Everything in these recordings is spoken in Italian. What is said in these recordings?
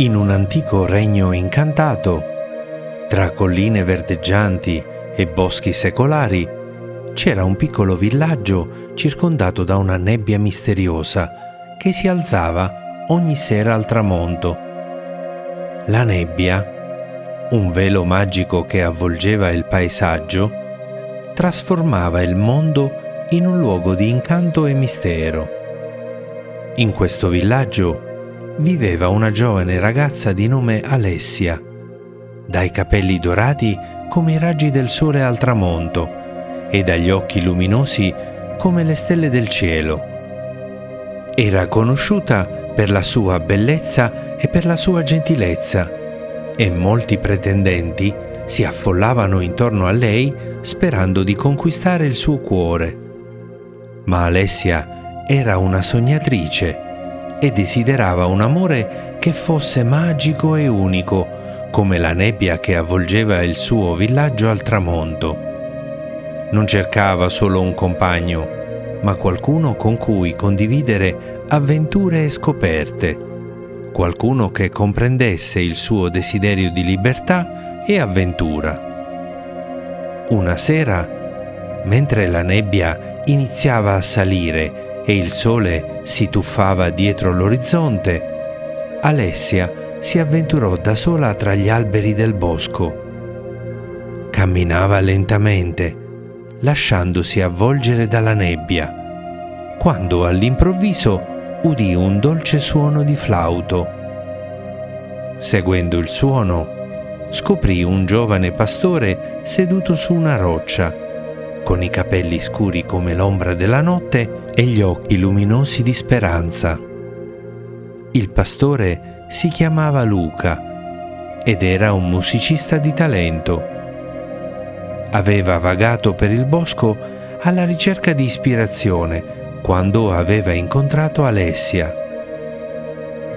In un antico regno incantato, tra colline verdeggianti e boschi secolari, c'era un piccolo villaggio circondato da una nebbia misteriosa che si alzava ogni sera al tramonto. La nebbia, un velo magico che avvolgeva il paesaggio, trasformava il mondo in un luogo di incanto e mistero. In questo villaggio viveva una giovane ragazza di nome Alessia, dai capelli dorati come i raggi del sole al tramonto e dagli occhi luminosi come le stelle del cielo. Era conosciuta per la sua bellezza e per la sua gentilezza e molti pretendenti si affollavano intorno a lei sperando di conquistare il suo cuore. Ma Alessia era una sognatrice e desiderava un amore che fosse magico e unico, come la nebbia che avvolgeva il suo villaggio al tramonto. Non cercava solo un compagno, ma qualcuno con cui condividere avventure e scoperte, qualcuno che comprendesse il suo desiderio di libertà e avventura. Una sera, mentre la nebbia iniziava a salire e il sole si tuffava dietro l'orizzonte, Alessia si avventurò da sola tra gli alberi del bosco. Camminava lentamente, lasciandosi avvolgere dalla nebbia, quando all'improvviso udì un dolce suono di flauto. Seguendo il suono, scoprì un giovane pastore seduto su una roccia con i capelli scuri come l'ombra della notte e gli occhi luminosi di speranza. Il pastore si chiamava Luca ed era un musicista di talento. Aveva vagato per il bosco alla ricerca di ispirazione quando aveva incontrato Alessia.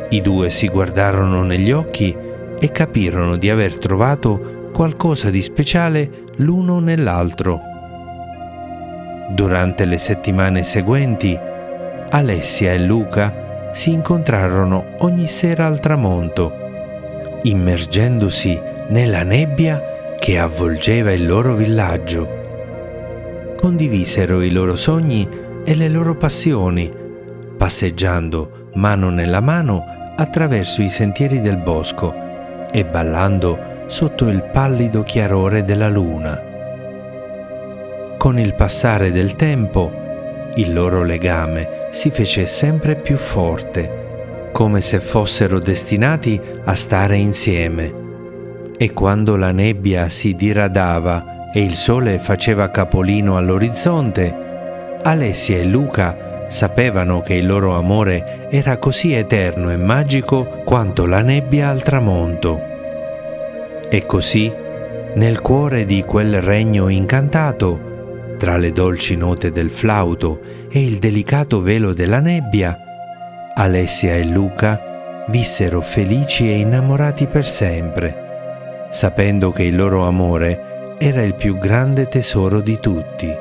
I due si guardarono negli occhi e capirono di aver trovato qualcosa di speciale l'uno nell'altro. Durante le settimane seguenti, Alessia e Luca si incontrarono ogni sera al tramonto, immergendosi nella nebbia che avvolgeva il loro villaggio. Condivisero i loro sogni e le loro passioni, passeggiando mano nella mano attraverso i sentieri del bosco e ballando sotto il pallido chiarore della luna. Con il passare del tempo, il loro legame si fece sempre più forte, come se fossero destinati a stare insieme. E quando la nebbia si diradava e il sole faceva capolino all'orizzonte, Alessia e Luca sapevano che il loro amore era così eterno e magico quanto la nebbia al tramonto. E così, nel cuore di quel regno incantato, tra le dolci note del flauto e il delicato velo della nebbia, Alessia e Luca vissero felici e innamorati per sempre, sapendo che il loro amore era il più grande tesoro di tutti.